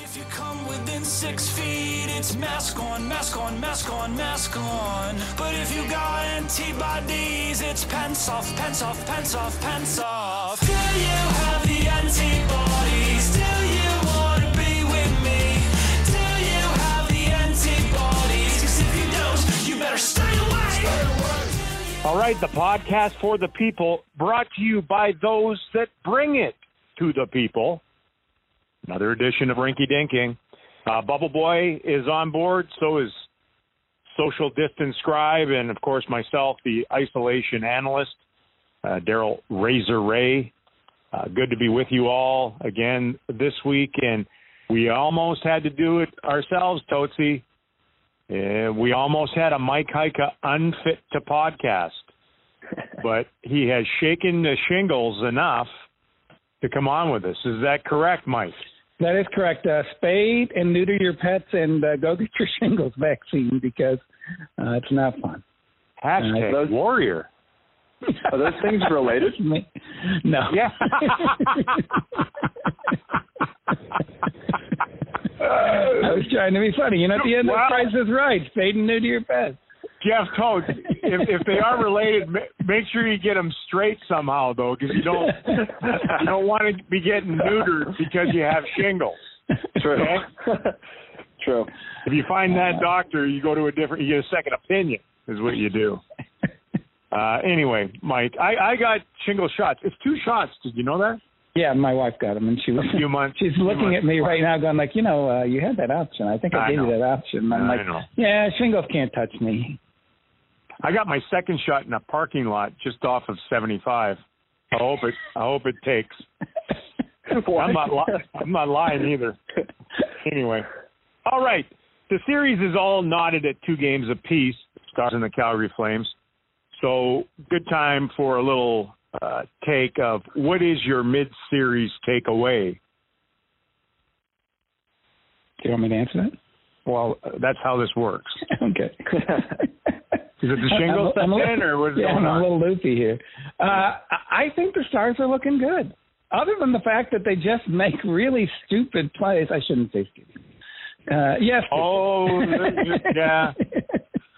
If you come within six feet, it's mask on, mask on, mask on, mask on. But if you got antibodies, it's pants off, pants off, pants off, pants off. Do you have the antibodies? Do you want to be with me? Do you have the antibodies? 'Cause if you don't, you better stay away. All right, the podcast for the people, brought to you by those that bring it to the people. Another edition of Rinky Dinking. Uh, Bubble Boy is on board, so is Social Distance Scribe, and of course myself, the isolation analyst, uh, Daryl Razor Reaugh. Uh, good to be with you all again this week, and we almost had to do it ourselves, Tootsie. Uh, we almost had a Mike Heika unfit to podcast, but he has shaken the shingles enough to come on with us. Is that correct, Mike? That is correct. Uh, spade and neuter your pets and uh, go get your shingles vaccine because uh, it's not fun. Hashtag those- warrior. Are those things related? No. Yeah. I was trying to be funny. You know, at the end, Wow. the price is right. Spade and neuter your pets. Jeff Toad, if, if they are related, make sure you get them straight somehow, though, because you don't you don't want to be getting neutered because you have shingles. True. Okay. True. If you find that doctor, you go to a different, you get a second opinion, is what you do. Uh, anyway, Mike, I, I got shingle shots. It's two shots. Did you know that? Yeah, my wife got them, and she was. A few months. She's few looking months at me right now, going like, you know, uh, you had that option. I think I, I gave know. you that option. I'm I like, know. yeah, shingles can't touch me. I got my second shot in a parking lot just off of 75. I hope it. I hope it takes. I'm not. Li- I'm not lying either. Anyway, all right. The series is all knotted at two games apiece. Stars and the Calgary Flames. So good time for a little uh, take of what is your mid-series takeaway? Do you want me to answer that? Well, uh, that's how this works. okay. Is it the shingles I'm, I'm, in, or what's yeah, going I'm on? a little loopy here. Uh, I I think the Stars are looking good. Other than the fact that they just make really stupid plays, I shouldn't say stupid. Uh, yes. Oh, yeah.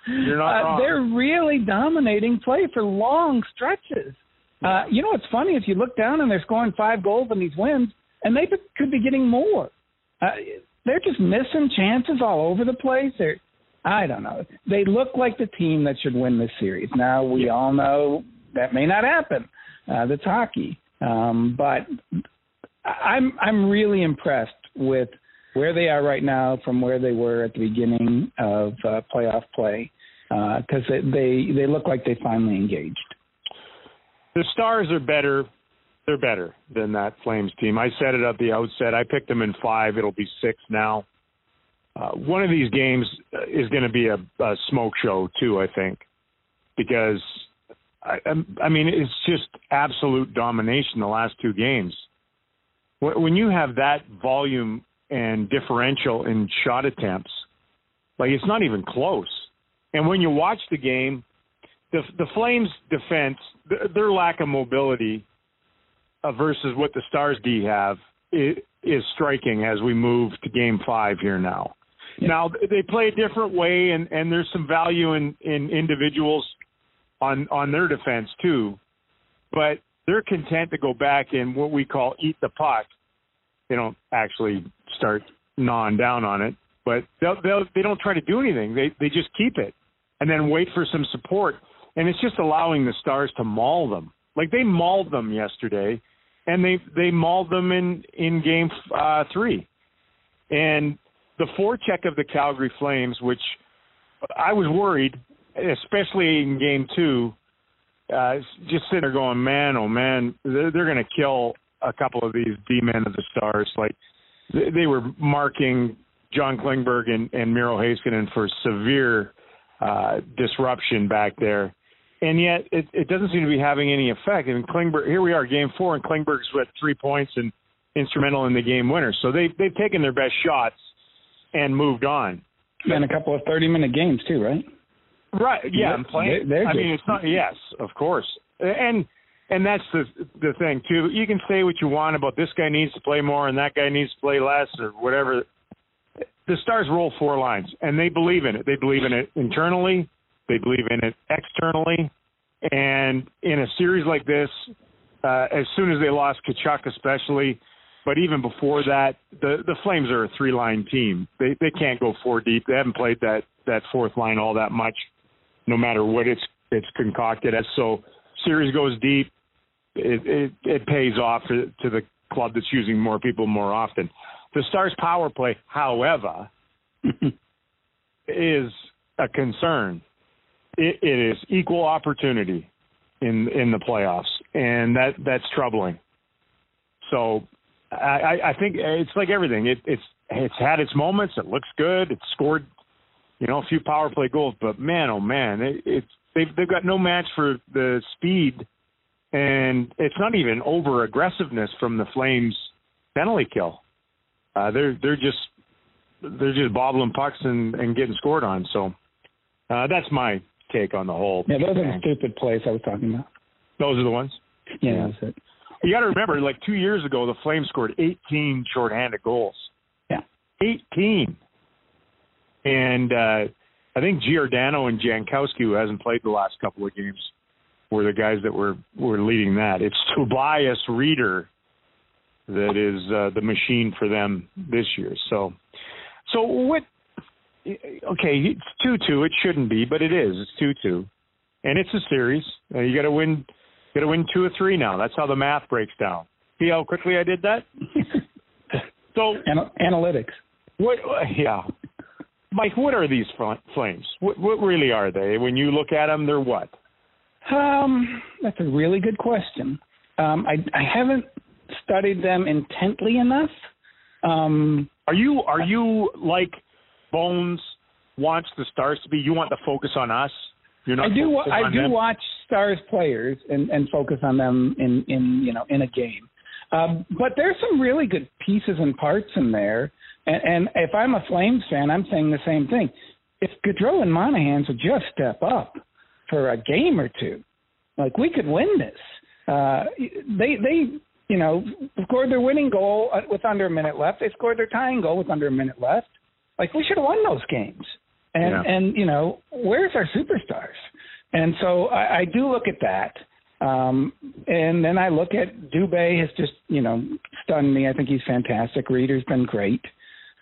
You're not uh, wrong. They're really dominating play for long stretches. Uh, you know what's funny? If you look down and they're scoring five goals in these wins, and they could be getting more. Uh, they're just missing chances all over the place. They're, I don't know. They look like the team that should win this series. Now we all know that may not happen. Uh, that's hockey, um, but I'm I'm really impressed with where they are right now from where they were at the beginning of uh, playoff play because they, they they look like they finally engaged. the Stars are better. They're better than that Flames team. I said it at the outset. I picked them in five. It'll be six now. Uh, one of these games uh, is going to be a, a smoke show too. I think because I, I'm- mean it's just absolute domination the last two games. When you have that volume and differential in shot attempts, like it's not even close. And when you watch the game, the the Flames defense, their lack of mobility uh, versus what the Stars D have is striking as we move to Game Five here now. Now they play a different way, and and there's some value in in individuals on on their defense too, but they're content to go back and what we call eat the puck. They don't actually start gnawing down on it, but they'll, they'll they don't try to do anything. They they just keep it and then wait for some support. And it's just allowing the Stars to maul them. Like they mauled them yesterday, and they they mauled them in in Game uh, Three. And the forecheck of the Calgary Flames, which I was worried, especially in Game Two, uh, just sitting there going, man, oh man, they're, they're going to kill a couple of these D men of the Stars. Like they, they were marking John Klingberg and, and Miro Heiskanen for severe uh, disruption back there. And yet, it, it doesn't seem to be having any effect. Mean, Klingberg. Here we are, game four, and Klingberg's with three points and instrumental in the game winner. So they they've taken their best shots and moved on. And a couple of thirty-minute games too, right? Right. Yeah, I'm playing. they're I mean, it's not. Yes, of course. And and that's the the thing too. You can say what you want about this guy needs to play more and that guy needs to play less or whatever. The Stars roll four lines, and they believe in it. They believe in it internally. They believe in it externally. And in a series like this, uh, as soon as they lost Tkachuk, especially, but even before that, the the Flames are a three line team. They they can't go four deep. They haven't played that that fourth line all that much, no matter what it's it's concocted as. So series goes deep, it it, it pays off to, to the club that's using more people more often. The Stars power play, however, is a concern. It, it is equal opportunity in in the playoffs, and that that's troubling. So I, I think it's like everything. It, it's it's had its moments. It looks good. It's scored, you know, a few power play goals. But man, oh man, it, it's they've they've got no match for the speed, and it's not even over aggressiveness from the Flames penalty kill. Uh, they're they're just they're just bobbling pucks and, and getting scored on. So uh, that's my take on the whole. Yeah, those are the stupid plays I was talking about. Those are the ones. Yeah, that's it. You got to remember, like two years ago, the Flames scored 18 shorthanded goals. Yeah, 18. And uh, I think Giordano and Jankowski, who hasn't played the last couple of games, were the guys that were were leading that. It's Tobias Rieder that is uh, the machine for them this year. So, so what? Okay, it's two two. It shouldn't be, but it is. It's two two, and it's a series. Uh, you got to win. Got to win two or three now. That's how the math breaks down. See how quickly I did that? so Ana- analytics. what? Yeah, Mike. What are these fl- flames? What, what really are they? When you look at them, they're what? Um, that's a really good question. Um, I I haven't studied them intently enough. Um, Are you are you like Bones wants the stars to be? You want the focus on us. You're not. I do. I do them? watch Stars players and, and focus on them in, in you know in a game. Um, but there's some really good pieces and parts in there. And, and if I'm a Flames fan, I'm saying the same thing. If Gaudreau and Monahan would just step up for a game or two, like we could win this. Uh, they they you know scored their winning goal uh, with under a minute left. They scored their tying goal with under a minute left. Like we should have won those games. And Yeah. and you know where's our superstars? And so I, I do look at that. Um, and then I look at Dubé has just you know stunned me. I think he's fantastic. Rieder's been great.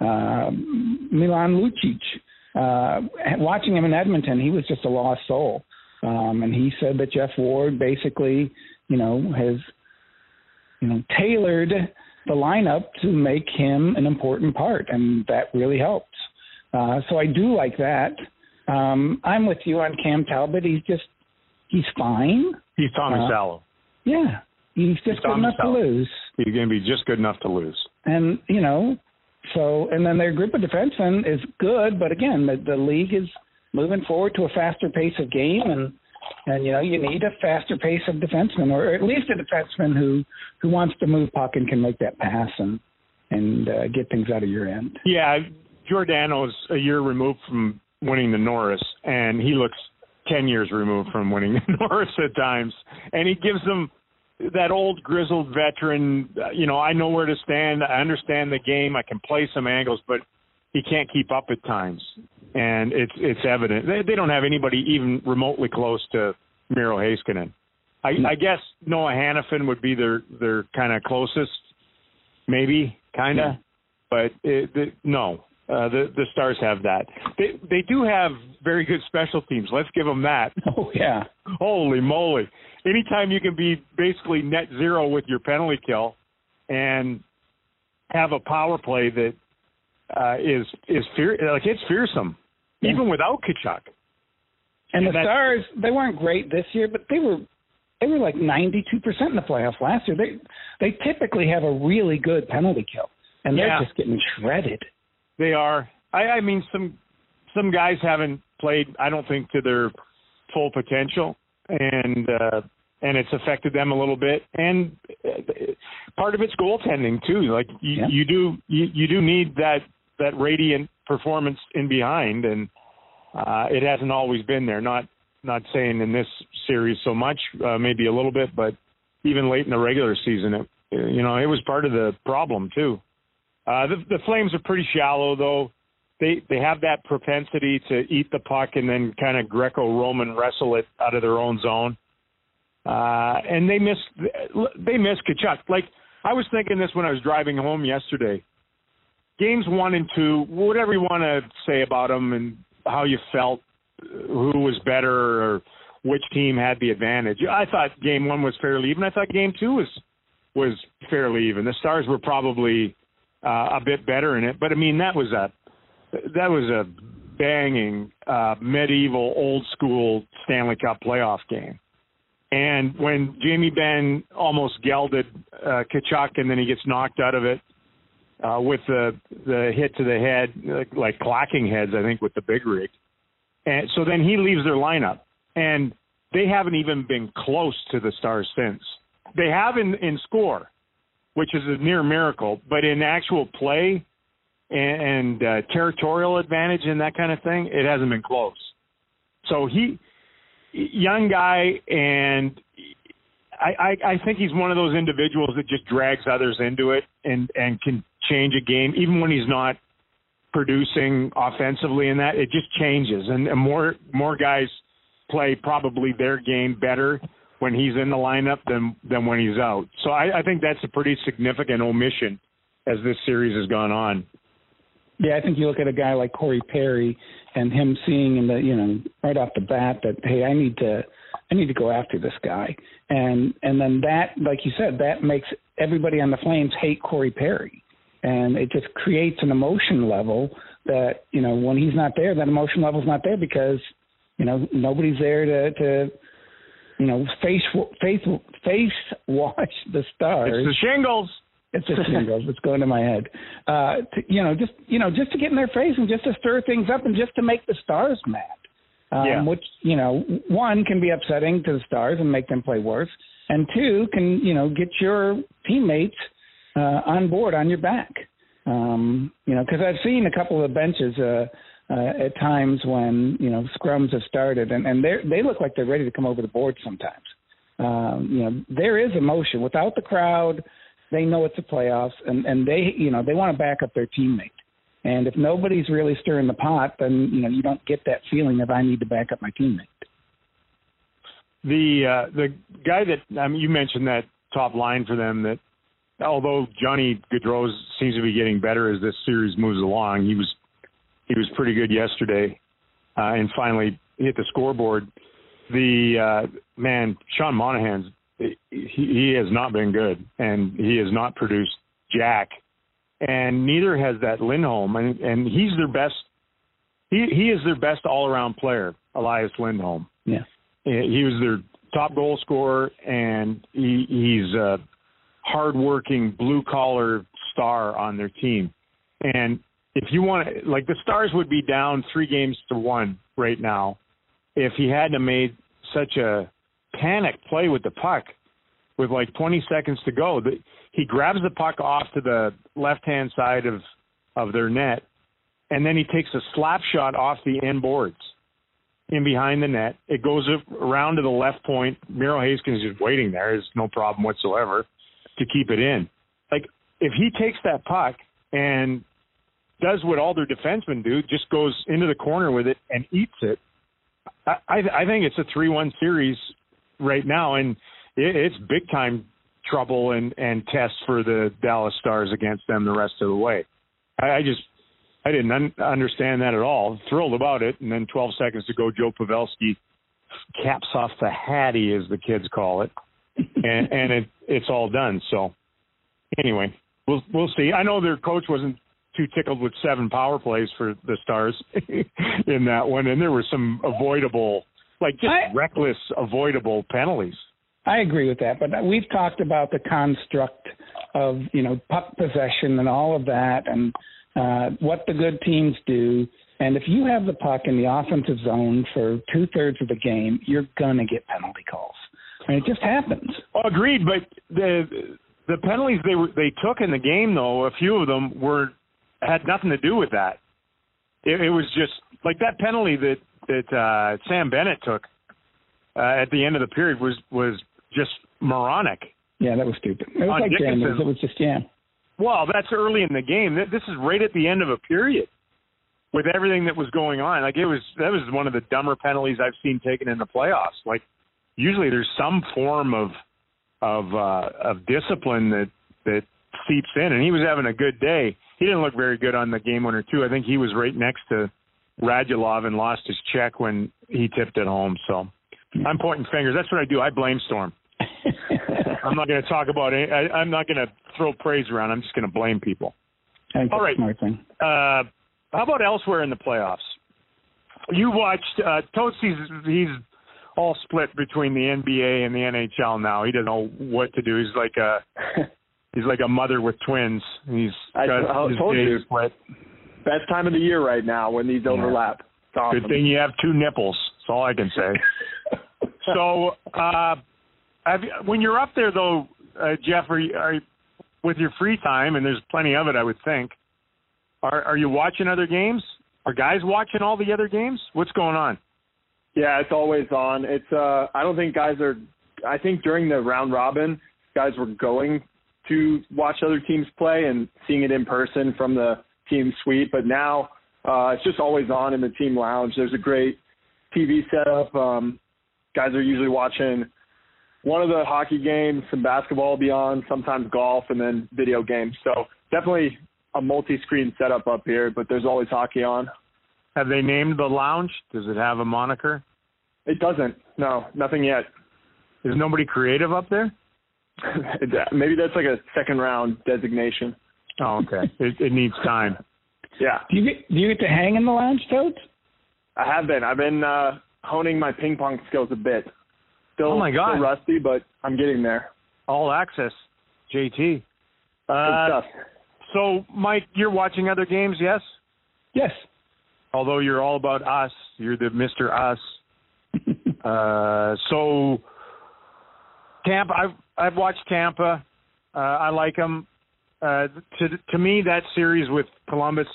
Um, Milan Lucic, uh, watching him in Edmonton, he was just a lost soul. Um, and he said that Geoff Ward basically, you know, has, you know, tailored the lineup to make him an important part, and that really helped. Uh, so I do like that. Um, I'm with you on Cam Talbot. He's just, he's fine. He's Thomas Uh, Salo. Yeah, he's just good Tommy enough to lose. He's going to be just good enough to lose. and you know, so and then their group of defensemen is good, but again, the, the league is moving forward to a faster pace of game, and and you know you need a faster pace of defenseman, or at least a defenseman who who wants to move puck and can make that pass and and uh, get things out of your end. Yeah, Giordano's a year removed from winning the Norris, and he looks ten years removed from winning the Norris at times, and he gives them that old grizzled veteran. uh, You know, I know where to stand. I understand the game. I can play some angles, but he can't keep up at times, and it's it's evident. They, they don't have anybody even remotely close to Miro Heiskanen. I, I guess Noah Hanifin would be their their kind of closest, maybe kind of, Yeah. but it, the, no, uh, the the Stars have that. They they do have very good special teams. Let's give them that. Oh yeah, Holy moly! Anytime you can be basically net zero with your penalty kill, and have a power play that uh, is is fear like it's fearsome, Yeah. even without Tkachuk. and Yeah, the Stars they weren't great this year, but they were they were like 92% in the playoffs last year. They they typically have a really good penalty kill, and they're Yeah. just getting shredded. They are. I, I mean, some some guys haven't played. I don't think to their full potential, and uh, and it's affected them a little bit. And uh, part of it's goaltending too. Like you, Yeah. you do you, you do need that that radiant performance in behind, and uh, it hasn't always been there. Not not saying in this series so much, uh, maybe a little bit, but even late in the regular season. It, you know, it was part of the problem too. Uh, the, the Flames are pretty shallow though. They they have that propensity to eat the puck and then kind of Greco-Roman wrestle it out of their own zone. Uh, and they miss they miss Tkachuk. Like I was thinking this when I was driving home yesterday. Games one and two, whatever you want to say about them and how you felt, who was better or which team had the advantage. I thought game one was fairly even. I thought game two was was fairly even. The Stars were probably uh, a bit better in it, but I mean that was a that was a banging uh, medieval old school Stanley Cup playoff game. And when Jamie Benn almost gelded uh, Tkachuk and then he gets knocked out of it uh, with the the hit to the head, like, like clacking heads, I think, with the big rig. And so then he leaves their lineup, and they haven't even been close to the Stars since. They have in in score, which is a near miracle, but in actual play and, and uh, territorial advantage and that kind of thing, it hasn't been close. So he young guy, and I, I, I think he's one of those individuals that just drags others into it and and can change a game even when he's not producing offensively. In that, it just changes, and, and more more guys play probably their game better when he's in the lineup than than when he's out. So I, I think that's a pretty significant omission as this series has gone on. Yeah, I think you look at a guy like Corey Perry and him seeing in the you know right off the bat that hey I need to I need to go after this guy and and then that like you said that makes everybody on the Flames hate Corey Perry and it just creates an emotion level that you know when he's not there that emotion level's not there because you know nobody's there to to you know face face face watch the stars. It's the shingles. It's just shingles. it's going to my head. Uh, to, you know, just you know, just to get in their face and just to stir things up and just to make the stars mad. Um, yeah. Which you know, one can be upsetting to the stars and make them play worse, and two can you know get your teammates uh, on board on your back. Um, you know, because I've seen a couple of benches. Uh, uh, at times when you know scrums have started and, and they they look like they're ready to come over the board sometimes. Um, you know there is emotion without the crowd. They know it's a playoffs, and and they you know they want to back up their teammate. And if nobody's really stirring the pot, then you know you don't get that feeling of I need to back up my teammate. The uh, the guy that I mean, you mentioned that top line for them that although Johnny Gaudreau seems to be getting better as this series moves along, he was he was pretty good yesterday, uh, and finally hit the scoreboard. The uh, man Sean Monahan's he, he has not been good, and he has not produced jack, and neither has that Lindholm, and, and he's their best. He he is their best all around player, Elias Lindholm. Yeah, he was their top goal scorer, and he, he's a hardworking blue collar star on their team. And if you want, to, like the Stars would be down three games to one right now if he hadn't made such a panic play with the puck with like 20 seconds to go. The, he grabs the puck off to the left hand side of of their net, and then he takes a slap shot off the end boards in behind the net. It goes around to the left point. Miro Heiskanen is just waiting there. There's no problem whatsoever to keep it in. Like if he takes that puck and does what all their defensemen do, just goes into the corner with it and eats it. I, I think it's a three-one series right now, and it, it's big time trouble and and tests for the Dallas Stars against them the rest of the way. I, I just I didn't un- understand that at all. Thrilled about it, and then 12 seconds to go, Joe Pavelski caps off the hattie, as the kids call it, and and it it's all done. So anyway, we'll we'll see. I know their coach wasn't too tickled with seven power plays for the Stars in that one, and there were some avoidable, like just I, reckless, avoidable penalties. I agree with that, but we've talked about the construct of you know puck possession and all of that, and uh, what the good teams do. And if you have the puck in the offensive zone for two thirds of the game, you're gonna get penalty calls. I mean, it just happens. Oh, agreed, but the the penalties they were they took in the game though, a few of them were had nothing to do with that. It, it was just like that penalty that that uh, Sam Bennett took uh, at the end of the period was was just moronic. Yeah, that was stupid. It was like Dickinson. Jammers. It was just yeah. Well, that's early in the game. This is right at the end of a period with everything that was going on. Like it was that was one of the dumber penalties I've seen taken in the playoffs. Like usually there's some form of of uh of discipline that that seeps in and he was having a good day. He didn't look very good on the game winner too. I think he was right next to Radulov and lost his check when he tipped it home. So I'm pointing fingers. That's what I do. I blame Storm. I'm not going to talk about it. I, I'm not going to throw praise around. I'm just going to blame people. All right. a smart thing. Uh, how about elsewhere in the playoffs? You watched uh, Totes. He's, he's all split between the NBA and the NHL now. He doesn't know what to do. He's like a he's like a mother with twins. He's I- got I his told you. split. Best time of the year right now when these overlap. It's awesome. Good thing you have two nipples. That's all I can say. so, uh, have when you're up there though, uh, Jeff, are you, are with your free time, and there's plenty of it, I would think. Are are you watching other games? Are guys watching all the other games? What's going on? Yeah, it's always on. It's uh I don't think guys are I think during the round robin, guys were going to watch other teams play and seeing it in person from the team suite, but now uh it's just always on in the team lounge. There's a great TV setup. Um guys are usually watching one of the hockey games, some basketball will be on, sometimes golf and then video games. So definitely a multi-screen setup up here, but there's always hockey on. Have they named the lounge? Does it have a moniker? It doesn't. No, nothing yet. Is nobody creative up there? Maybe that's like a second round designation. Oh, okay. it, it needs time. Yeah, Do you get do you get to hang in the lounge, Toads? I have been. I've been uh, honing my ping pong skills a bit. Still, Oh my God. still rusty, but I'm getting there. All access, JT. Good Uh, stuff. so, Mike, you're watching other games, yes? Yes. although you're all about us, you're the Mister Us. uh, so Tampa, I've I've watched Tampa. Uh, I like them. Uh, to to me, that series with Columbus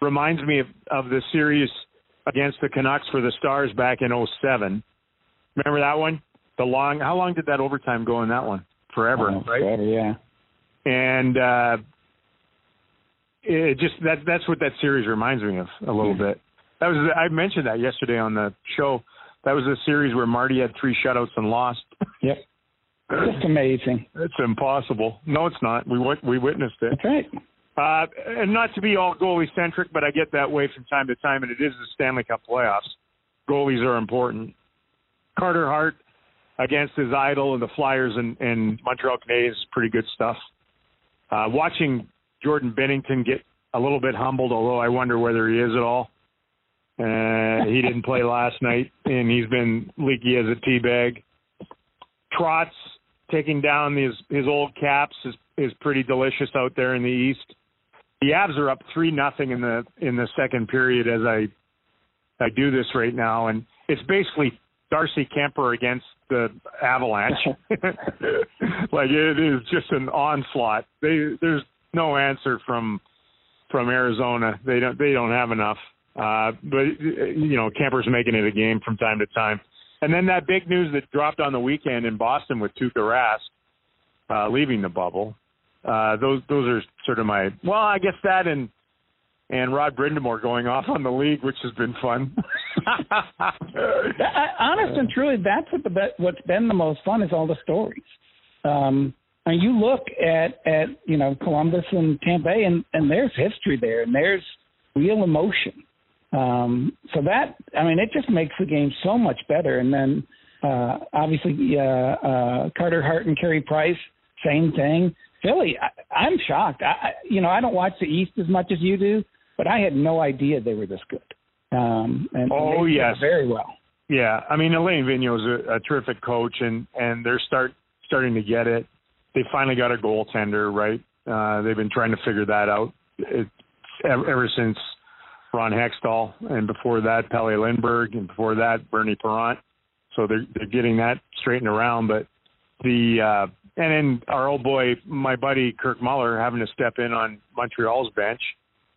reminds me of, of the series against the Canucks for the Stars back in '07. Remember that one? The long. How long did that overtime go in that one? Forever, Oh, right? forever, yeah. and uh it just that that's what that series reminds me of a little bit. That was I mentioned that yesterday on the show. That was a series where Marty had three shutouts and lost. Yep. Just amazing. it's impossible. No, it's not. We we witnessed it. That's right. Uh, and not to be all goalie centric, but I get that way from time to time, and it is the Stanley Cup playoffs. Goalies are important. Carter Hart against his idol and the Flyers and, and Montreal Canadiens is pretty good stuff. Uh, watching Jordan Binnington get a little bit humbled, although I wonder whether he is at all. Uh, he didn't play last night, and he's been leaky as a tea bag. Trotz taking down his his old caps is is pretty delicious out there in the East. The Avs are up three nothing in the in the second period as I I do this right now, and it's basically Darcy Kuemper against the Avalanche. like it is just an onslaught. They there's no answer from from Arizona. They don't they don't have enough. Uh, but you know Kuemper's making it a game from time to time. And then that big news that dropped on the weekend in Boston with Tuukka Rask uh, leaving the bubble. Uh, those those are sort of my well, I guess that and and Rod Brind'Amour going off on the league, which has been fun. That- honest and truly, that's what the be- what's been the most fun is all the stories. Um, and you look at at you know Columbus and Tampa Bay, and and there's history there, and there's real emotion. Um, so that I mean, it just makes the game so much better. And then uh, obviously uh, uh, Carter Hart and Carey Price, same thing. Philly, I, I'm shocked. I, you know I don't watch the East as much as you do, but I had no idea they were this good. Um, and, Oh, and yes. very well. Yeah, I mean Alain Vigneault's a, a terrific coach, and and they're start starting to get it. They finally got a goaltender, right? Uh, they've been trying to figure that out it, ever, ever since Ron Hextall, and before that Pelle Lindbergh, and before that Bernie Parent. So they're they're getting that straightened around. But the uh, and then our old boy, my buddy Kirk Muller, having to step in on Montreal's bench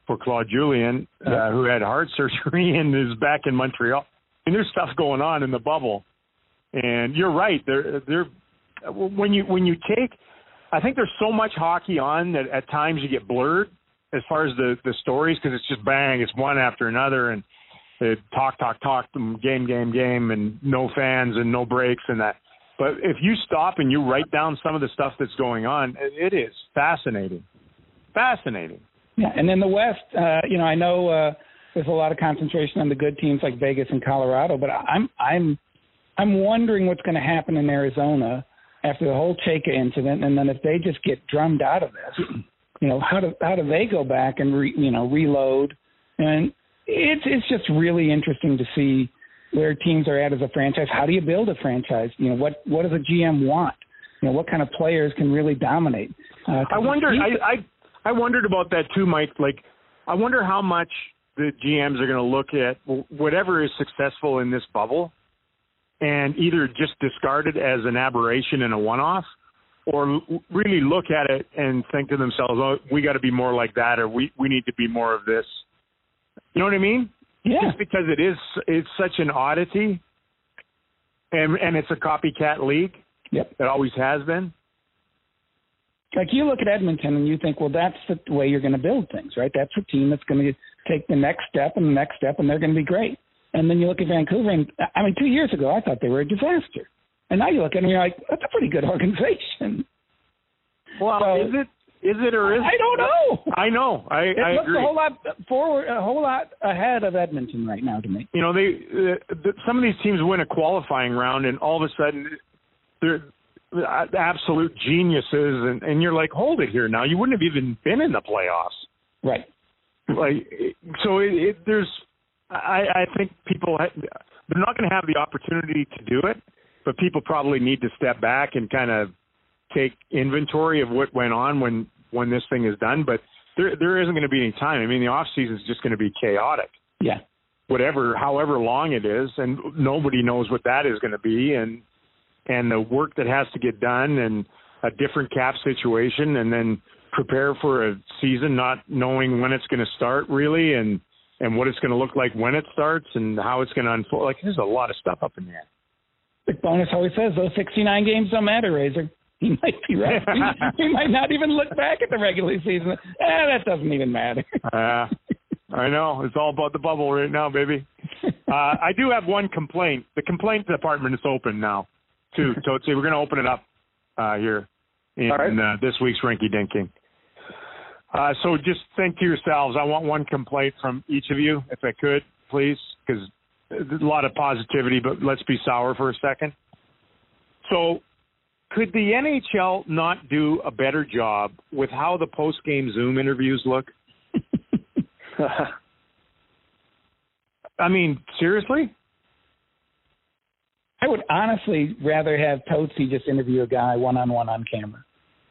for Claude Julien, uh, who had heart surgery and is back in Montreal. Mean, there's stuff going on in the bubble, and you're right. They're they're when you when you take, I think there's so much hockey on that at times you get blurred as far as the the stories because it's just bang, it's one after another, and they talk, talk, talk, game, game, game, and no fans and no breaks and that. But if you stop and you write down some of the stuff that's going on, it is fascinating, fascinating. Yeah, and in the West, uh, you know, I know uh, there's a lot of concentration on the good teams like Vegas and Colorado, but I'm I'm I'm wondering what's going to happen in Arizona after the whole Chayka incident, and then if they just get drummed out of this, you know, how do how do they go back and re, you know reload? And it's it's just really interesting to see where teams are at as a franchise. How do you build a franchise? You know, what what does a GM want? You know, what kind of players can really dominate? Uh, I wonder. I, I I wondered about that too, Mike. Like, I wonder how much the GMs are going to look at whatever is successful in this bubble, and either just discard it as an aberration and a one-off, or really look at it and think to themselves, "Oh, we got to be more like that," or "We we need to be more of this." You know what I mean? Yeah. Just because it is it's such an oddity, and and it's a copycat league. Yep. It always has been. Like you look at Edmonton and you think, well, that's the way you're going to build things, right? That's a team that's going to take the next step and the next step, and they're going to be great. And then you look at Vancouver, and I mean, two years ago I thought they were a disaster, and now you look at you're like, that's a pretty good organization. Well, so, is it is it or is it I don't know. I know. I, it I looks agree. a whole lot forward, a whole lot ahead of Edmonton right now to me. You know, they uh, the, some of these teams win a qualifying round, and all of a sudden they're absolute geniuses, and and you're like, hold it here now. You wouldn't have even been in the playoffs, right? Like, so it, it, there's, I I think people ha- they're not going to have the opportunity to do it, but people probably need to step back and kind of take inventory of what went on when when this thing is done. But there there isn't going to be any time. I mean, the off season is just going to be chaotic. Yeah. Whatever, however long it is, and nobody knows what that is going to be, and and the work that has to get done, and a different cap situation, and then prepare for a season not knowing when it's going to start really, and and what it's going to look like when it starts, and how it's going to unfold. Like there's a lot of stuff up in there. The bonus always says those 69 games don't matter, Razor. He might be right. he, he might not even look back at the regular season. Eh, that doesn't even matter. uh, I know. It's all about the bubble right now, baby. Uh, I do have one complaint. The complaint department is open now, too. So we're going to open it up uh, here in right. uh, this week's Rinky Dinking. Uh, so just think to yourselves. I want one complaint from each of you, if I could, please, because there's a lot of positivity, but let's be sour for a second. So could the NHL not do a better job with how the post game Zoom interviews look? I mean, seriously? I would honestly rather have Tootsie just interview a guy one on one on camera.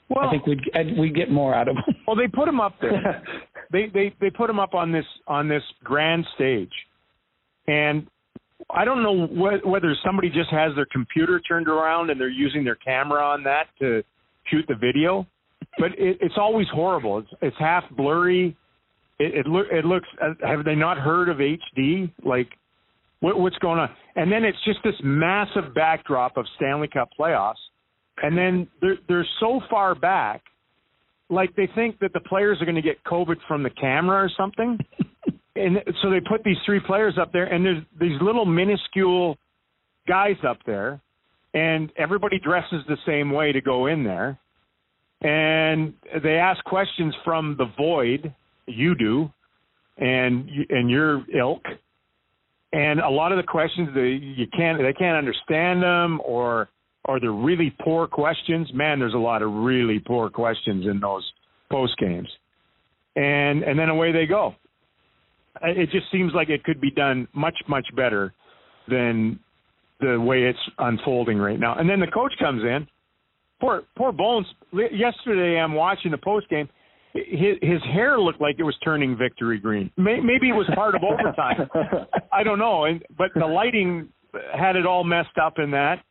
Well, I think we'd we'd get more out of him. Well, they put him up there. they they they put him up on this on this grand stage, and I don't know wh- whether somebody just has their computer turned around and they're using their camera on that to shoot the video, but it, it's always horrible. It's, it's half blurry. It, it, lo- it looks. Uh, have they not heard of HD? Like, what, what's going on? And then it's just this massive backdrop of Stanley Cup playoffs, and then they're they're so far back, like they think that the players are going to get COVID from the camera or something and so they put these three players up there, and there's these little minuscule guys up there, and everybody dresses the same way to go in there, and they ask questions from the void. You do, and and your ilk, and a lot of the questions they you can't they can't understand them or or they're really poor questions. Man, there's a lot of really poor questions in those post games, and and then away they go it just seems like it could be done much much better than the way it's unfolding right now. And then the coach comes in. Poor poor Bones. Yesterday I'm watching the post game. His, his hair looked like it was turning victory green. Maybe it was part of overtime. I don't know. And but the lighting had it all messed up in that.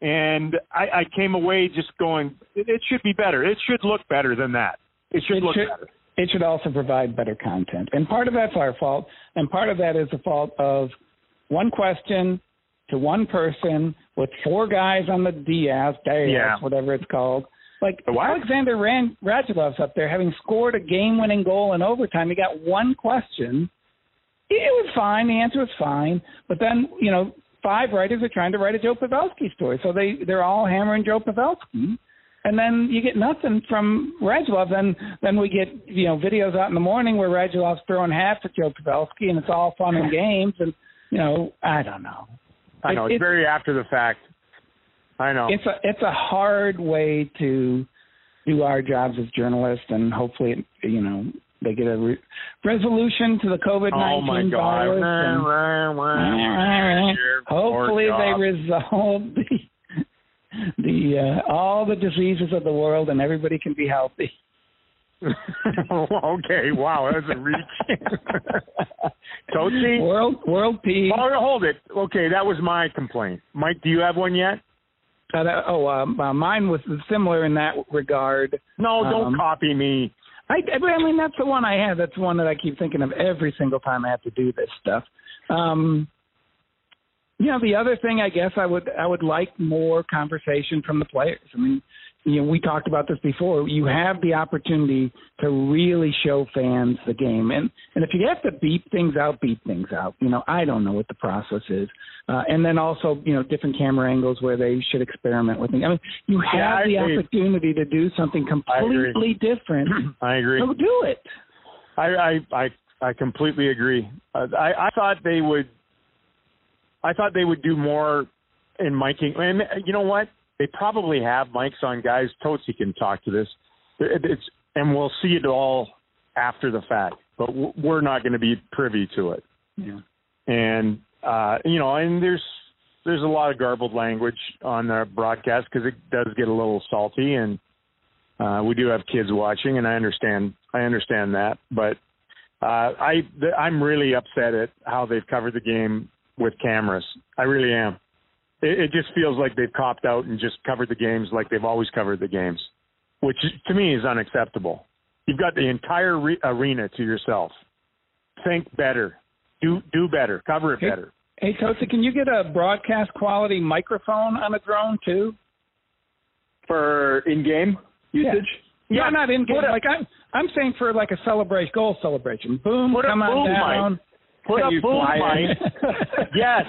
And I, I came away just going, it, it should be better. It should look better than that. It should it look should, better it should also provide better content. And part of that's our fault, and part of that is the fault of one question to one person with four guys on the Diaz, Diaz, Yeah. whatever it's called. Like what? Alexander Ran- Radulov's up there having scored a game-winning goal in overtime. He got one question. It was fine. The answer was fine. But then, you know, five writers are trying to write a Joe Pavelski story, so they they're all hammering Joe Pavelski. And then you get nothing from Radulov. Then then we get you know videos out in the morning where Radulov's throwing hats at Joe Pavelski, and it's all fun and games. And you know, I don't know. I know It- it's very after the fact. I know. It's a it's a hard way to do our jobs as journalists, and hopefully, you know, they get a re- resolution to the COVID oh my nineteen God! virus. and- Hopefully, they resolve the the uh, all the diseases of the world, and everybody can be healthy. okay, wow, that's a reach. Tootsie? World world peace. Oh, hold it. Okay, that was my complaint. Mike, do you have one yet? Uh, that- oh, um, uh, mine was similar in that regard. No, don't Um, copy me. I, I mean, that's the one I have. That's the one that I keep thinking of every single time I have to do this stuff. Um, you know, the other thing I guess I would I would like more conversation from the players. I mean, you know, we talked about this before. You have the opportunity to really show fans the game, and and if you have to beep things out, beep things out. You know, I don't know what the process is, uh, and then also you know different camera angles where they should experiment with things. I mean, you have Yeah, the agree. opportunity to do something completely different. I agree. So do it. I I I, I completely agree. Uh, I I thought they would. I thought they would do more in miking. And you know what? They probably have mics on guys. Tootsie can talk to this. It's and we'll see it all after the fact, but we're not going to be privy to it. Yeah. and uh you know and there's there's a lot of garbled language on the broadcast because it does get a little salty and uh we do have kids watching and i understand i understand that but uh i th- i'm really upset at how they've covered the game with cameras i really am it, it just feels like they've copped out and just covered the games like they've always covered the games which to me is unacceptable you've got the entire re- arena to yourself think better do do better. Cover it Okay. better. Hey, Tosa, can you get a broadcast quality microphone on a drone too? for in-game usage. Yeah, not in game. Like I'm, I'm saying for like a celebration, goal celebration. Boom, Put a come on boom down. mic. Put a you boom fly mic. yes.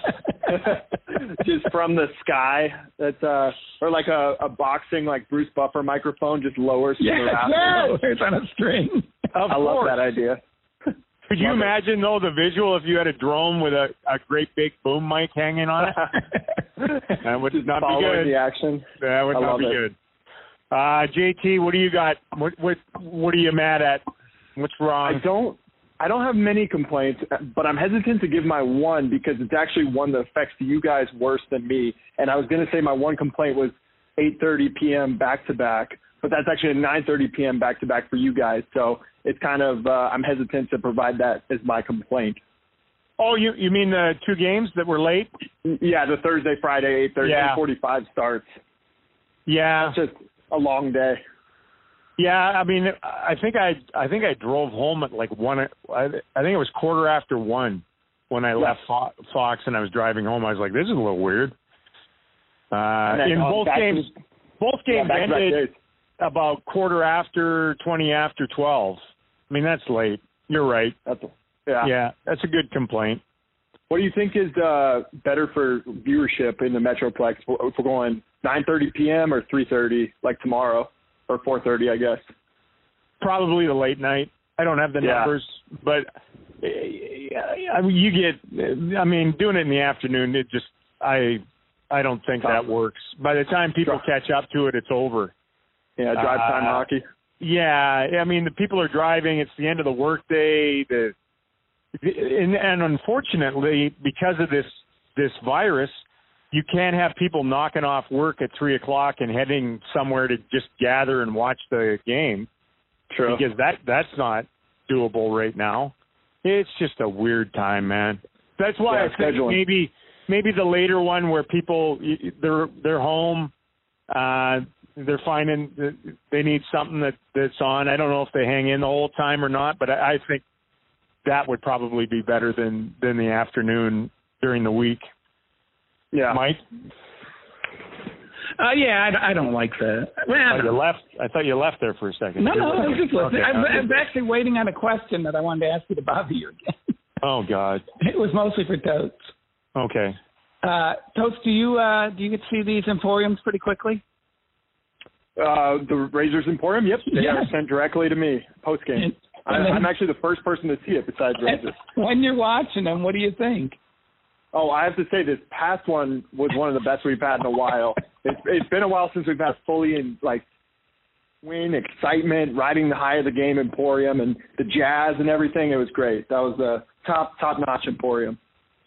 just from the sky. That's uh, or like a, a boxing like Bruce Buffer microphone, just lowers. to the Yes, yes, it's on a string. Of I love that idea. Could you Love it. imagine though the visual if you had a drone with a, a great big boom mic hanging on it? that would Just not be following good. the action. That would I not be it. good. Uh, JT, what do you got? What what what are you mad at? What's wrong? I don't. I don't have many complaints, but I'm hesitant to give my one because it's actually one that affects you guys worse than me. And I was going to say my one complaint was 8:30 p.m. back to back, but that's actually a 9:30 p.m. back to back for you guys. So it's kind of uh, I'm hesitant to provide that as my complaint. Oh, you you mean the two games that were late? Yeah, the Thursday, Friday, 8:30, Yeah. 8:45 starts. Yeah, It's just a long day. Yeah. I mean, I think I I think I drove home at like one. I, I think it was quarter after one when I left Fo- Fox and I was driving home. I was like, this is a little weird. Uh, then in both back to- games, both Yeah, games back-to-back ended about quarter after, twenty after twelve. I mean, that's late. You're right. That's yeah. Yeah, that's a good complaint. What do you think is uh, better for viewership in the Metroplex? If we're going 9:30 p.m. or 3:30, like tomorrow, or 4:30, I guess. Probably the late night. I don't have the Yeah. numbers, but uh, I mean, you get. I mean, doing it in the afternoon, it just I I don't think that works. By the time people catch up to it, it's over. Yeah, drive time Uh, hockey. Yeah, I mean the people are driving. It's the end of the workday. The and, and unfortunately, because of this this virus, you can't have people knocking off work at three o'clock and heading somewhere to just gather and watch the game True. because that that's not doable right now. It's just a weird time, man. That's why Yeah, I think scheduling. maybe maybe the later one where people they're they're home, uh, they're finding that they need something that that's on. I don't know if they hang in the whole time or not, but I, I think that would probably be better than than the afternoon during the week. Yeah. Mike, Uh, yeah, I, I don't like that. Well, I thought you left. I thought you left there for a second. no, no, I was just listening. Okay. I, was- I was actually waiting on a question that I wanted to ask you to bother you again. Oh God. It was mostly for Totes. Okay. Uh, Totes, do you uh, do you get to see these emporiums pretty quickly? Uh, the Razors Emporium. Yep, they Yeah. are sent directly to me post game. And- and then- I'm actually the first person to see it besides Razors. when you're watching them, what do you think? Oh, I have to say this past one was one of the best we've had in a while. It's it's been a while since we've had fully in like win excitement, riding the high of the game Emporium and the jazz and everything. It was great. That was the top top notch Emporium.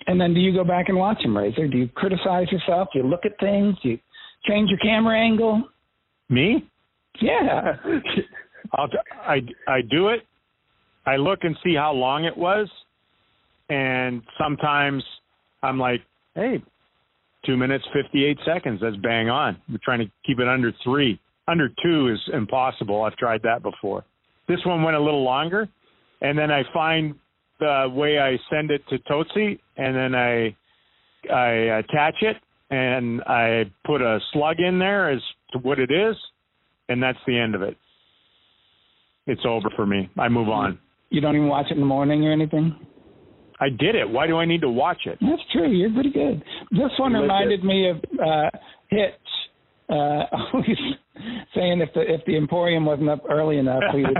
And then do you go back and watch them, Razor? Do you criticize yourself? Do you look at things? Do you change your camera angle? Me? Yeah. I'll, I I do it. I look and see how long it was, and sometimes I'm like, hey, two minutes fifty eight seconds. That's bang on. We're trying to keep it under three. Under two is impossible. I've tried that before. This one went a little longer, and then I find the way I send it to Totsi, and then I I attach it, and I put a slug in there as to what it is, and that's the end of it. It's over for me. I move on. You don't even watch it in the morning or anything? I did it. Why do I need to watch it? That's true. You're pretty good. This one You reminded me of uh, Hitch. Uh, always saying if the if the Emporium wasn't up early enough, he would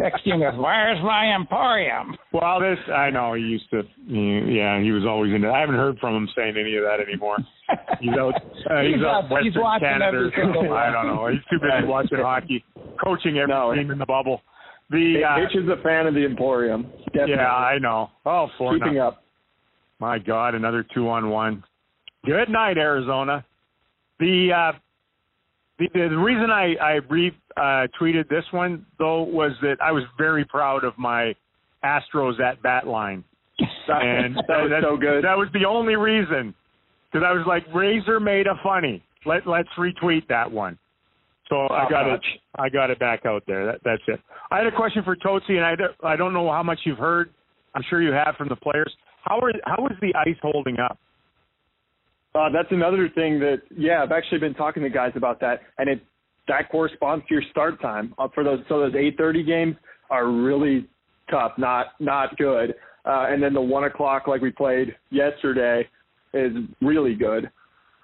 text you and go, "Where's my Emporium?" Well, this I know he used to. Yeah, he was always into. It. I haven't heard from him saying any of that anymore. He's out. Uh, he's, He's out up- Western he's watching Canada. every single. I don't know. He's too busy watching hockey, coaching every No. team in the bubble. The uh, is a fan of the Emporium. Definitely. yeah, I know. Oh, four keeping nothing. up. My God, another two on one. Good night, Arizona. The uh, the, the reason I I re uh, tweeted this one though was that I was very proud of my Astros at bat line, and that was so good. That was the only reason because I was like Razor made a funny. Let let's retweet that one. So I Top got it. I got it back out there. That, that's it. I had a question for Totsi, and I don't, I don't know how much you've heard. I'm sure you have from the players. How are how is the ice holding up? Uh, that's another thing that yeah, I've actually been talking to guys about that, and it that corresponds to your start time uh, for those. So those 8:30 games are really tough, not not good. Uh, and then the one o'clock like we played yesterday is really good.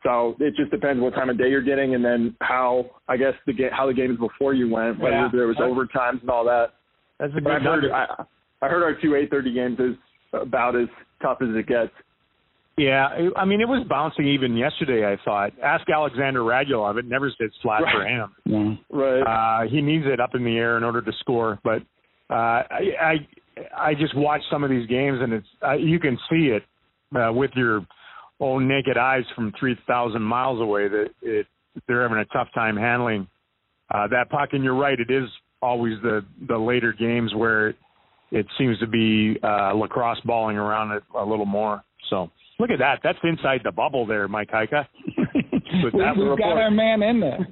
So it just depends what time of day you're getting, and then how I guess the ga- how the games before you went, whether Yeah. there was That's- overtimes and all that. That's a But I've good heard. I, I heard our two 8:30 games is about as tough as it gets. Yeah, I- I mean it was bouncing even yesterday. I thought. Ask Alexander Radulov. It never sits flat for him. Yeah. Right. Uh, he needs it up in the air in order to score. But uh, I, I I just watched some of these games, and it's uh, you can see it uh, with your own naked eyes from three thousand miles away that it they're having a tough time handling uh, that puck. And you're right, it is always the the later games where it, it seems to be uh, lacrosse balling around it a little more. So look at that. That's inside the bubble there, Mike Heika. We, that we've report. got our man in there.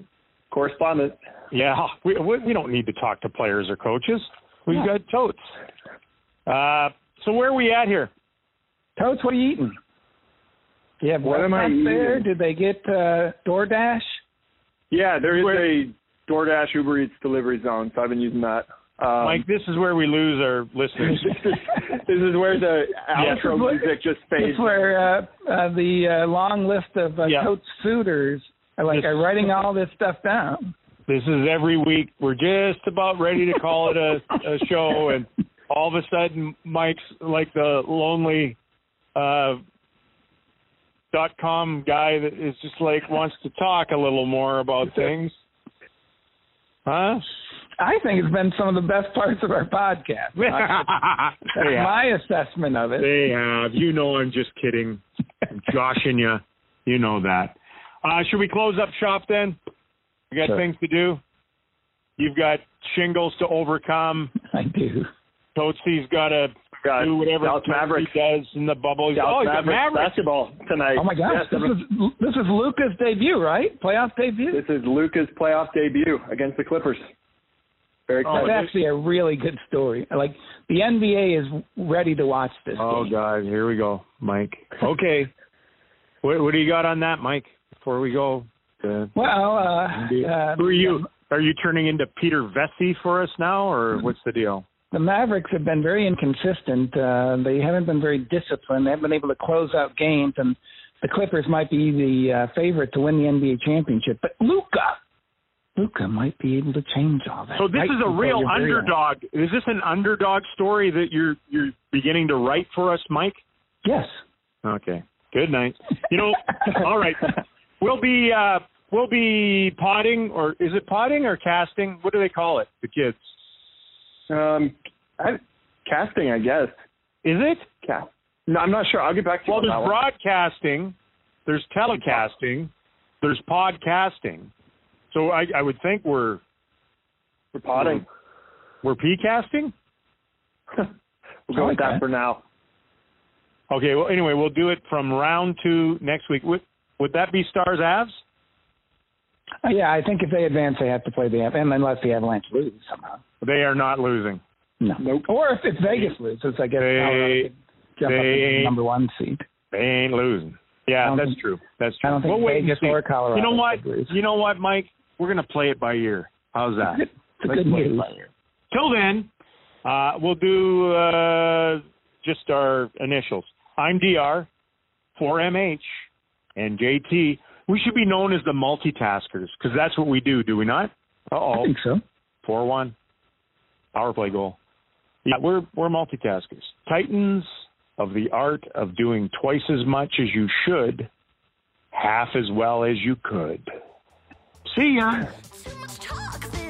Correspondent. Yeah, we we we don't need to talk to players or coaches. We've Yeah. got totes. Uh, so where are we at here? Totes, what are you eating? Do you have What am I restaurants there? eating? Did they get uh, DoorDash? Yeah, there is Where- a DoorDash Uber Eats delivery zone, so I've been using that. Um, Mike, this is where we lose our listeners. this, is, this is where the Yeah. outro music just fades. It's where uh, uh, the uh, long list of uh, Yeah. Totes suitors are like This- are writing all this stuff down. this is every week. We're just about ready to call it a, a show, and all of a sudden, Mike's like the lonely uh, dot com guy that is just like wants to talk a little more about things. Huh? I think it's been some of the best parts of our podcast. That's my assessment of it. they have. You know, I'm just kidding. I'm joshing you. You know that. Uh, should we close up shop then? We got Sure. things to do. You've got shingles to overcome. I do. Tootsie's got to Got do whatever Dallas Tootsie Mavericks. does in the bubble. He's- Dallas oh, he's got Mavericks, Mavericks. basketball tonight. Oh my gosh, Yes, this is this is Luka's debut, right? Playoff debut. this is Luka's playoff debut against the Clippers. Very Oh, That's actually a really good story. Like the NBA is ready to watch this. Oh game. God, here we go, Mike. Okay. What, what do you got on that, Mike? Before we go, to, Well, uh, uh, who are you? Are you turning into Peter Vecsey for us now, or what's the deal? The Mavericks have been very inconsistent. Uh, they haven't been very disciplined. They haven't been able to close out games, and the Clippers might be the uh, favorite to win the NBA championship. But Luka, Luka might be able to change all that. So this Right is a real your very eyes. underdog. Is this an underdog story that you're you're beginning to write for us, Mike? Yes. Okay. Good night. You know, all right. We'll be uh we'll be potting or is it potting or casting? What do they call it? The kids. Um, I, casting, I guess. Is it? Cast. No, I'm not sure. I'll get back to you Well, there's one. broadcasting, there's telecasting, there's podcasting. So I I would think we're We're potting. we're p-casting? we'll go I with that for now. Okay, well anyway, we'll do it from round 2 next week. Would would that be Stars Avs? Uh, yeah, I think if they advance, they have to play the and unless the Avalanche lose somehow. They are not losing. No. Nope. Or if it's Vegas loses, I guess They- Colorado could jump up they to the number one seed. They ain't losing. Yeah, that's think- true. That's true. I don't think we'll wait and Vegas see. or Colorado. You know what? lose. You know what, Mike? We're gonna play it by ear. How's that? It's a Let's good play it news. by ear. Till then, uh, we'll do uh, just our initials. I'm Dr. 4MH and JT. We should be known as the multitaskers because that's what we do. Do we not? Uh I oh, think so. four one, power play goal. Yeah, we're we're multitaskers. Titans of the art of doing twice as much as you should, half as well as you could. See ya. So much talk.